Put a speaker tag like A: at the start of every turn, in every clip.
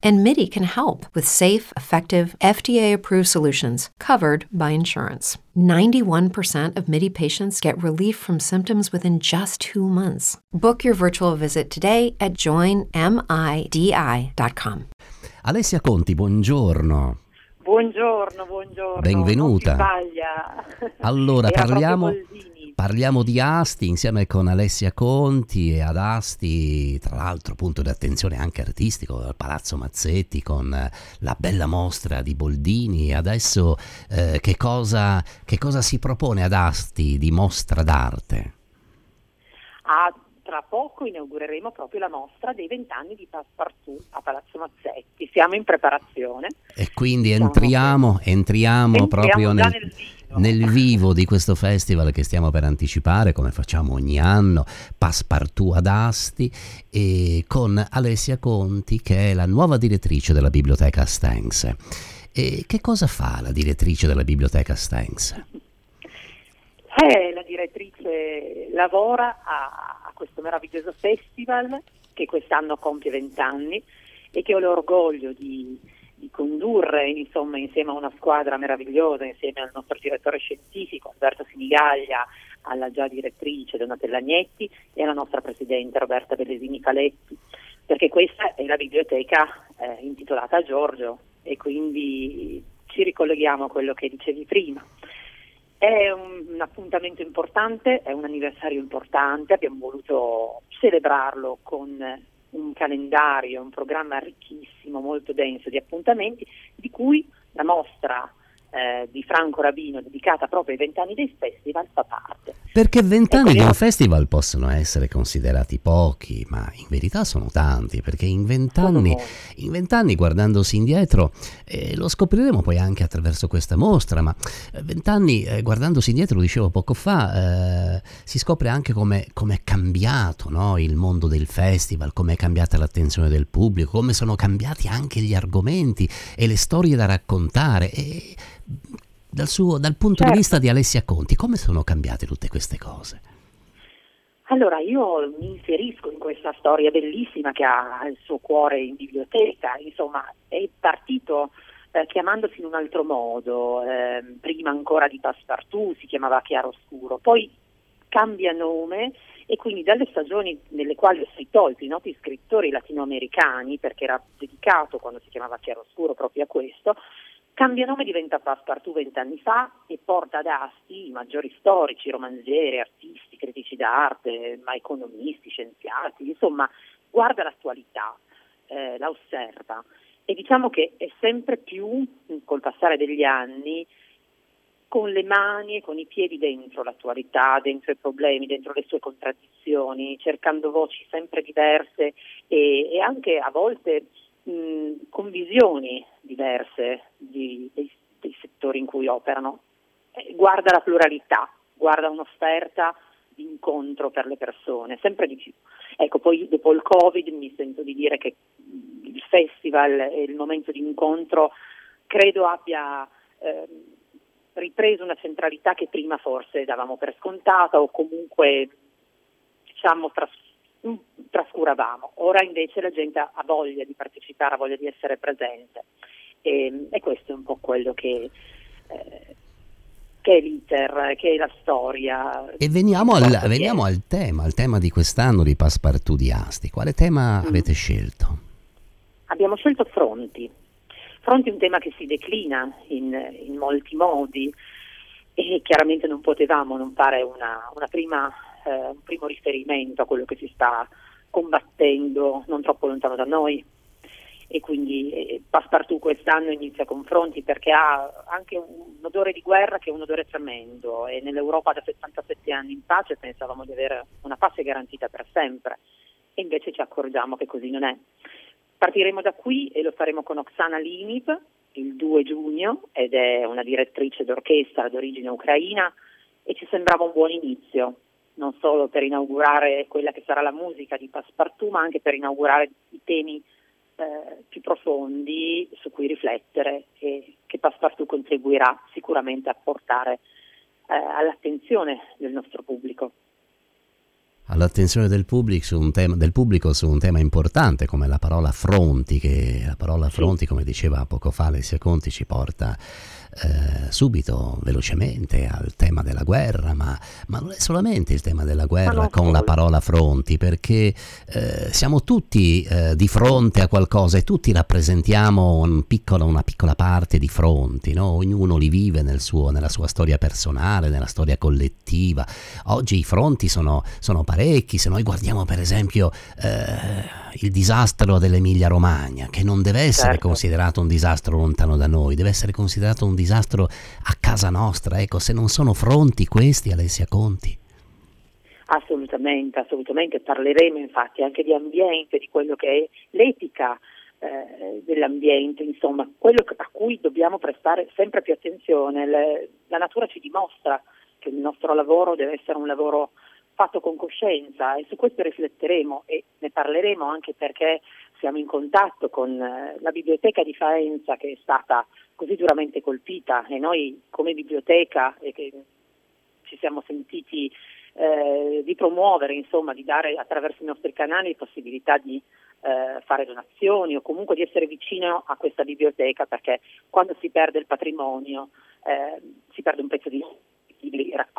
A: And MIDI can help with safe, effective, FDA approved solutions covered by insurance. 91% of MIDI patients get relief from symptoms within just two months. Book your virtual visit today at joinmidi.com.
B: Alessia Conti, buongiorno.
C: Buongiorno, buongiorno.
B: Benvenuta.
C: Non
B: allora,
C: Era
B: parliamo, parliamo di Asti insieme con Alessia Conti e ad Asti, tra l'altro punto di attenzione anche artistico, al Palazzo Mazzetti con la bella mostra di Boldini. Adesso eh, che, cosa, che cosa si propone ad Asti di mostra d'arte?
C: Ah, tra poco inaugureremo proprio la mostra dei vent'anni di Passepartout a Palazzo Mazzetti. Siamo in preparazione.
B: E quindi entriamo, entriamo,
C: Entriamo
B: proprio nel,
C: nel.
B: Nel vivo di questo festival che stiamo per anticipare, come facciamo ogni anno, Passepartout ad Asti, e con Alessia Conti, che è la nuova direttrice della Biblioteca Stengs. E che cosa fa la direttrice della Biblioteca Stengs?
C: Eh, la direttrice lavora a, a questo meraviglioso festival che quest'anno compie vent'anni e che ho l'orgoglio di, di condurre insomma, insieme a una squadra meravigliosa, insieme al nostro direttore scientifico Alberto Sinigaglia, alla già direttrice Donatella Agnetti e alla nostra presidente Roberta Bellesini Caletti, perché questa è la biblioteca eh, intitolata a Giorgio e quindi ci ricolleghiamo a quello che dicevi prima. È un, un appuntamento importante, è un anniversario importante, abbiamo voluto celebrarlo con un calendario, un programma ricchissimo, molto denso di appuntamenti, di cui la mostra eh, di Franco Rabino dedicata proprio ai vent'anni dei festival fa parte.
B: Perché vent'anni di un festival possono essere considerati pochi, ma in verità sono tanti, perché in vent'anni, in vent'anni guardandosi indietro, eh, lo scopriremo poi anche attraverso questa mostra, ma eh, vent'anni eh, guardandosi indietro, lo dicevo poco fa, eh, si scopre anche come è cambiato no, il mondo del festival, come è cambiata l'attenzione del pubblico, come sono cambiati anche gli argomenti e le storie da raccontare. E dal, suo- dal punto di
C: Certo.
B: vista di Alessia Conti, come sono cambiate tutte queste cose?
C: Allora io mi inserisco in questa storia bellissima che ha il suo cuore in biblioteca, insomma è partito eh, chiamandosi in un altro modo, ehm, prima ancora di Passepartout si chiamava Chiaroscuro, poi cambia nome e quindi dalle stagioni nelle quali ho scritto i noti scrittori latinoamericani, perché era dedicato quando si chiamava Chiaroscuro proprio a questo, Cambia nome, diventa Passepartout vent'anni fa e porta ad Asti i maggiori storici, romanzieri, artisti, critici d'arte, ma economisti, scienziati, insomma, guarda l'attualità, eh, la osserva. E diciamo che è sempre più, col passare degli anni, con le mani e con i piedi dentro l'attualità, dentro i problemi, dentro le sue contraddizioni, cercando voci sempre diverse e, e anche a volte mh, con visioni diverse di- dei, dei settori in cui operano. Eh, guarda la pluralità, guarda un'offerta di incontro per le persone, sempre di più. Ecco, poi dopo il Covid mi sento di dire che il festival e il momento di incontro credo abbia ehm, ripreso una centralità che prima forse davamo per scontata o comunque diciamo tras- mm, trascuravamo. Ora invece la gente ha voglia di partecipare, ha voglia di essere presente e, e questo è un po' quello che, eh, che è l'iter, che è la storia.
B: E veniamo al, veniamo al tema, al tema di quest'anno di Passepartout di Asti. Quale tema
C: Mm.
B: avete scelto?
C: Abbiamo scelto Fronti. Fronti è un tema che si declina in, in molti modi e chiaramente non potevamo non fare una, una prima, eh, un primo riferimento a quello che si sta combattendo non troppo lontano da noi. E quindi eh, Passepartout quest'anno inizia con Fronti perché ha anche un odore di guerra che è un odore tremendo e nell'Europa da 77 anni in pace pensavamo di avere una pace garantita per sempre e invece ci accorgiamo che così non è. Partiremo da qui e lo faremo con Oksana Liniv il 2 giugno ed è una direttrice d'orchestra d'origine ucraina e ci sembrava un buon inizio, non solo per inaugurare quella che sarà la musica di Passepartout, ma anche per inaugurare i temi eh, più profondi su cui riflettere e che Passepartout contribuirà sicuramente a portare eh, all'attenzione del nostro pubblico.
B: All'attenzione del pubblico, su un tema, del pubblico su un tema importante come la parola fronti, che la parola fronti, come diceva poco fa Alessia Conti, ci porta eh, subito, velocemente al tema della guerra, ma, ma, non è solamente il tema della guerra con la parola fronti, perché eh, siamo tutti eh, di fronte a qualcosa e tutti rappresentiamo un piccolo, una piccola parte di fronti, no? ognuno li vive nel suo, nella sua storia personale, nella storia collettiva. Oggi i fronti sono, sono parecchi, se noi guardiamo per esempio eh, il disastro dell'Emilia Romagna, che non deve essere certo. considerato un disastro lontano da noi, deve essere considerato un disastro a casa nostra. Ecco, se non sono fronti questi, Alessia Conti.
C: Assolutamente, assolutamente. Parleremo infatti anche di ambiente, di quello che è l'etica eh, dell'ambiente, insomma, quello a cui dobbiamo prestare sempre più attenzione. Le, la natura ci dimostra che il nostro lavoro deve essere un lavoro fatto con coscienza e su questo rifletteremo e ne parleremo anche perché siamo in contatto con eh, la biblioteca di Faenza che è stata così duramente colpita e noi come biblioteca e che ci siamo sentiti eh, di promuovere, insomma, di dare attraverso i nostri canali possibilità di eh, fare donazioni o comunque di essere vicino a questa biblioteca perché quando si perde il patrimonio eh, si perde un pezzo di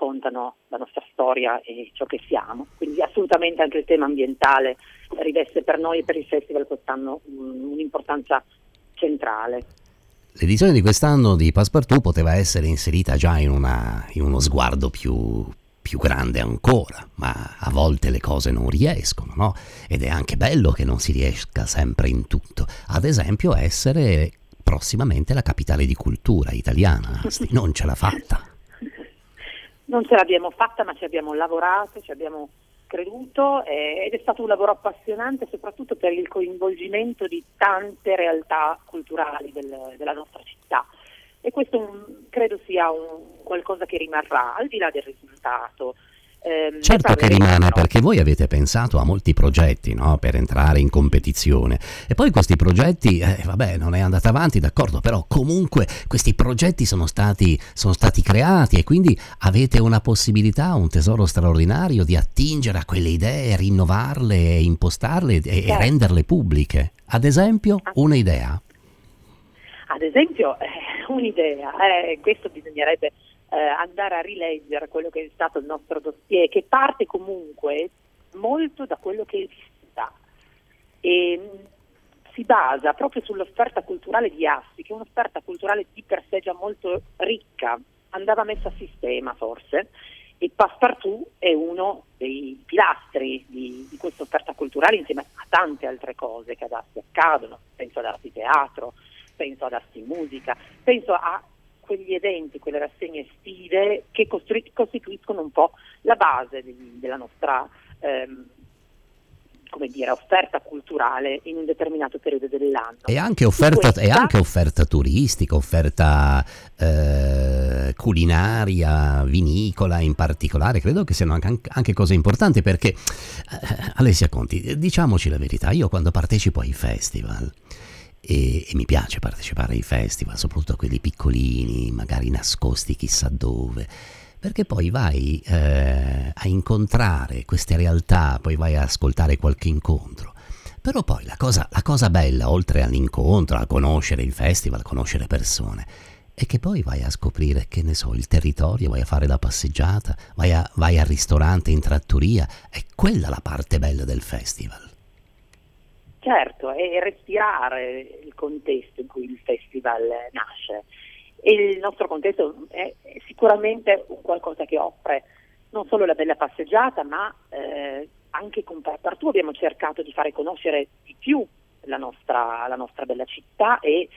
C: raccontano la nostra storia e ciò che siamo, quindi assolutamente anche il tema ambientale riveste per noi e per il festival quest'anno un'importanza centrale.
B: L'edizione di quest'anno di Passepartout poteva essere inserita già in, una, in uno sguardo più, più grande ancora, ma a volte le cose non riescono, no? Ed è anche bello che non si riesca sempre in tutto. Ad esempio, essere prossimamente la capitale di cultura italiana. Non ce l'ha fatta.
C: Non ce l'abbiamo fatta, ma ci abbiamo lavorato, ci abbiamo creduto eh, ed è stato un lavoro appassionante soprattutto per il coinvolgimento di tante realtà culturali del, della nostra città e questo un, credo sia un, qualcosa che rimarrà al di là del risultato.
B: Eh, certo che rimane perché voi avete pensato a molti progetti no? per entrare in competizione e poi questi progetti, eh, vabbè non è andata avanti d'accordo, però comunque questi progetti sono stati, sono stati creati e quindi avete una possibilità, un tesoro straordinario di attingere a quelle idee, rinnovarle, impostarle e, certo. e renderle pubbliche. Ad esempio ah. un'idea.
C: Ad esempio eh, un'idea, eh, questo bisognerebbe eh, andare a rileggere quello che è stato il nostro dossier, che parte comunque molto da quello che esista e mm, si basa proprio sull'offerta culturale di Assi, che è un'offerta culturale di per sé già molto ricca, andava messa a sistema forse, e Passepartout è uno dei pilastri di, di questa offerta culturale insieme a tante altre cose che ad Assi accadono, penso ad Arti Teatro, penso ad Assi Musica, penso a quegli eventi, quelle rassegne estive che costru- costituiscono un po' la base di, della nostra ehm, come dire, offerta culturale in un determinato periodo dell'anno.
B: E anche offerta, questa... e anche offerta turistica, offerta eh, culinaria, vinicola in particolare, credo che siano anche, anche cose importanti perché, eh, Alessia Conti, diciamoci la verità, io quando partecipo ai festival, e, e, mi piace partecipare ai festival, soprattutto a quelli piccolini, magari nascosti chissà dove, perché poi vai eh, a incontrare queste realtà, poi vai a ascoltare qualche incontro. Però poi la cosa, la cosa bella, oltre all'incontro, a conoscere il festival, a conoscere persone, è che poi vai a scoprire, che ne so, il territorio, vai a fare la passeggiata, vai, a, vai al ristorante in trattoria, è quella la parte bella del festival.
C: Certo, è respirare il contesto in cui il festival nasce. E il nostro contesto è sicuramente un qualcosa che offre non solo la bella passeggiata, ma eh, anche con Partout abbiamo cercato di fare conoscere di più la nostra, la nostra bella città e.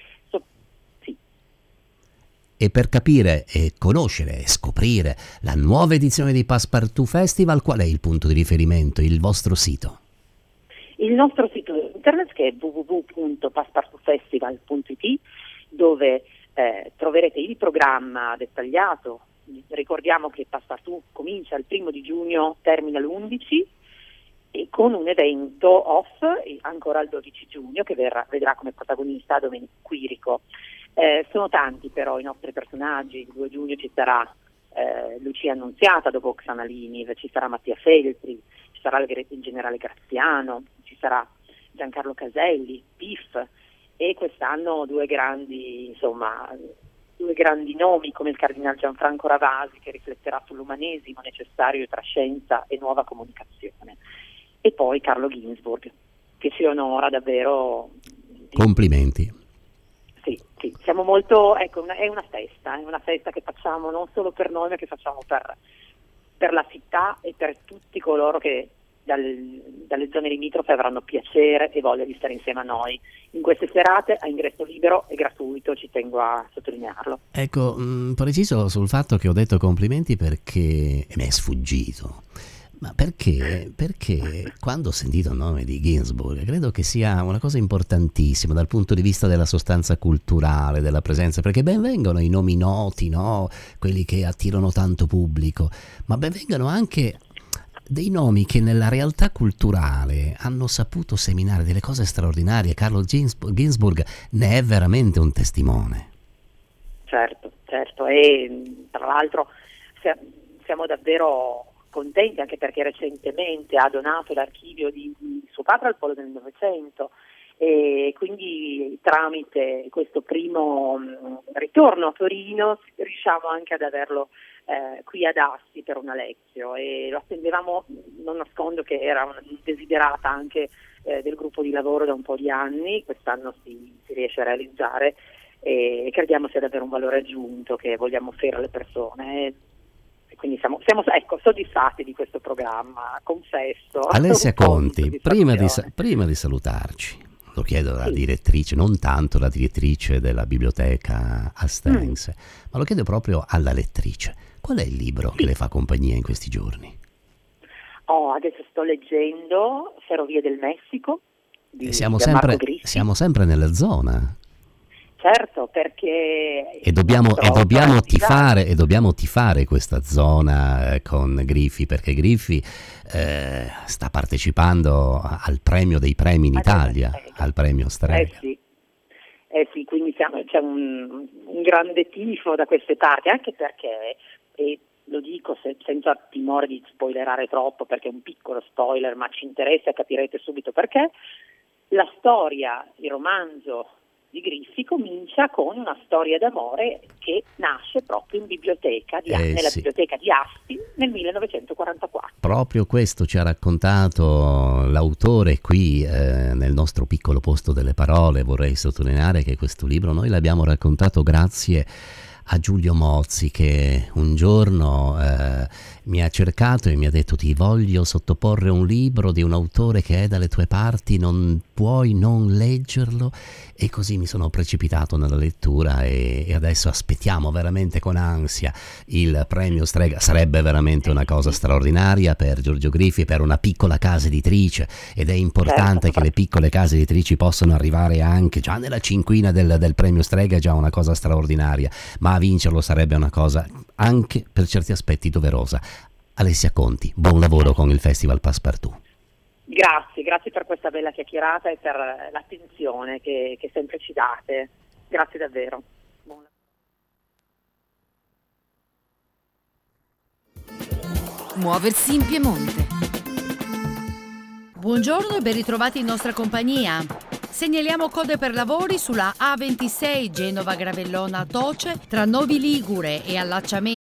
B: E per capire e conoscere e scoprire la nuova edizione di Passepartout Festival, qual è il punto di riferimento, il vostro sito?
C: Il nostro sito internet che è www.passepartoutfestival.it dove eh, troverete il programma dettagliato. Ricordiamo che Passepartout comincia il primo di giugno, termina l'11 e con un evento off ancora il 12 giugno che verrà, vedrà come protagonista Domenico Quirico. Eh, sono tanti però i nostri personaggi, il 2 giugno ci sarà eh, Lucia Annunziata dopo Oksana Liniv, ci sarà Mattia Feltri, ci sarà il, il generale Graziano, ci sarà Giancarlo Caselli, PIF e quest'anno due grandi, insomma, due grandi nomi come il cardinale Gianfranco Ravasi che rifletterà sull'umanesimo necessario tra scienza e nuova comunicazione e poi Carlo Ginsburg che ci onora davvero.
B: Complimenti.
C: Sì, sì, siamo molto, ecco, una, è una festa, è una festa che facciamo non solo per noi ma che facciamo per, per la città e per tutti coloro che dal, dalle zone limitrofe avranno piacere e voglia di stare insieme a noi. In queste serate a ingresso libero e gratuito, ci tengo a sottolinearlo.
B: Ecco, mh, mm, preciso sul fatto che ho detto complimenti perché mi è sfuggito. Ma perché? Perché quando ho sentito il nome di Ginsburg credo che sia una cosa importantissima dal punto di vista della sostanza culturale, della presenza, perché ben vengono i nomi noti, no? quelli che attirano tanto pubblico, ma ben vengono anche dei nomi che nella realtà culturale hanno saputo seminare delle cose straordinarie. Carlo Ginsburg ne è veramente un testimone.
C: Certo, certo, e tra l'altro siamo davvero contenti anche perché recentemente ha donato l'archivio di, di suo padre al Polo del Novecento e quindi tramite questo primo mm, ritorno a Torino riusciamo anche ad averlo eh, qui ad Asti per una lezione e lo attendevamo, non nascondo che era una desiderata anche eh, del gruppo di lavoro da un po' di anni, quest'anno si, si riesce a realizzare e crediamo sia davvero un valore aggiunto che vogliamo offrire alle persone. Quindi siamo, siamo ecco, soddisfatti di questo programma, confesso.
B: Alessia Conti, prima di, prima di salutarci, lo chiedo alla sì. direttrice, non tanto la direttrice della biblioteca Astengs, mm. ma lo chiedo proprio alla lettrice. Qual è il libro che le fa compagnia in questi giorni?
C: Oh, adesso sto leggendo Ferrovie del Messico.
B: Di, siamo, sempre, siamo sempre nella zona.
C: Certo, perché...
B: E dobbiamo, e dobbiamo, tifare, e dobbiamo tifare, questa zona eh, con Griffi, perché Griffi eh, sta partecipando al premio dei premi in Italia, al premio Strega.
C: Eh sì. Eh sì, quindi siamo, c'è un, un, grande tifo da queste parti, anche perché, e lo dico se, senza timore di spoilerare troppo, perché è un piccolo spoiler, ma ci interessa e capirete subito perché, la storia, il romanzo di Griffi comincia con una storia d'amore che nasce proprio in biblioteca di, eh, nella sì. biblioteca di Asti nel 1944.
B: Proprio questo ci ha raccontato l'autore qui eh, nel nostro piccolo posto delle parole. Vorrei sottolineare che questo libro noi l'abbiamo raccontato grazie a Giulio Mozzi che un giorno eh, mi ha cercato e mi ha detto ti voglio sottoporre un libro di un autore che è dalle tue parti, non puoi non leggerlo e così mi sono precipitato nella lettura e, e adesso aspettiamo veramente con ansia il premio Strega, sarebbe veramente una cosa straordinaria per Giorgio Griffi, per una piccola casa editrice ed è importante certo. che le piccole case editrici possano arrivare anche già nella cinquina del, del premio Strega, è già una cosa straordinaria, ma vincerlo sarebbe una cosa anche per certi aspetti doverosa. Alessia Conti, buon lavoro con il Festival Passepartout.
C: Grazie, grazie per questa bella chiacchierata e per l'attenzione che, che sempre ci date. Grazie davvero.
D: Muoversi in Piemonte. Buongiorno e ben ritrovati in nostra compagnia. Segnaliamo code per lavori sulla A26 Genova Gravellona Toce tra Novi Ligure e allacciamento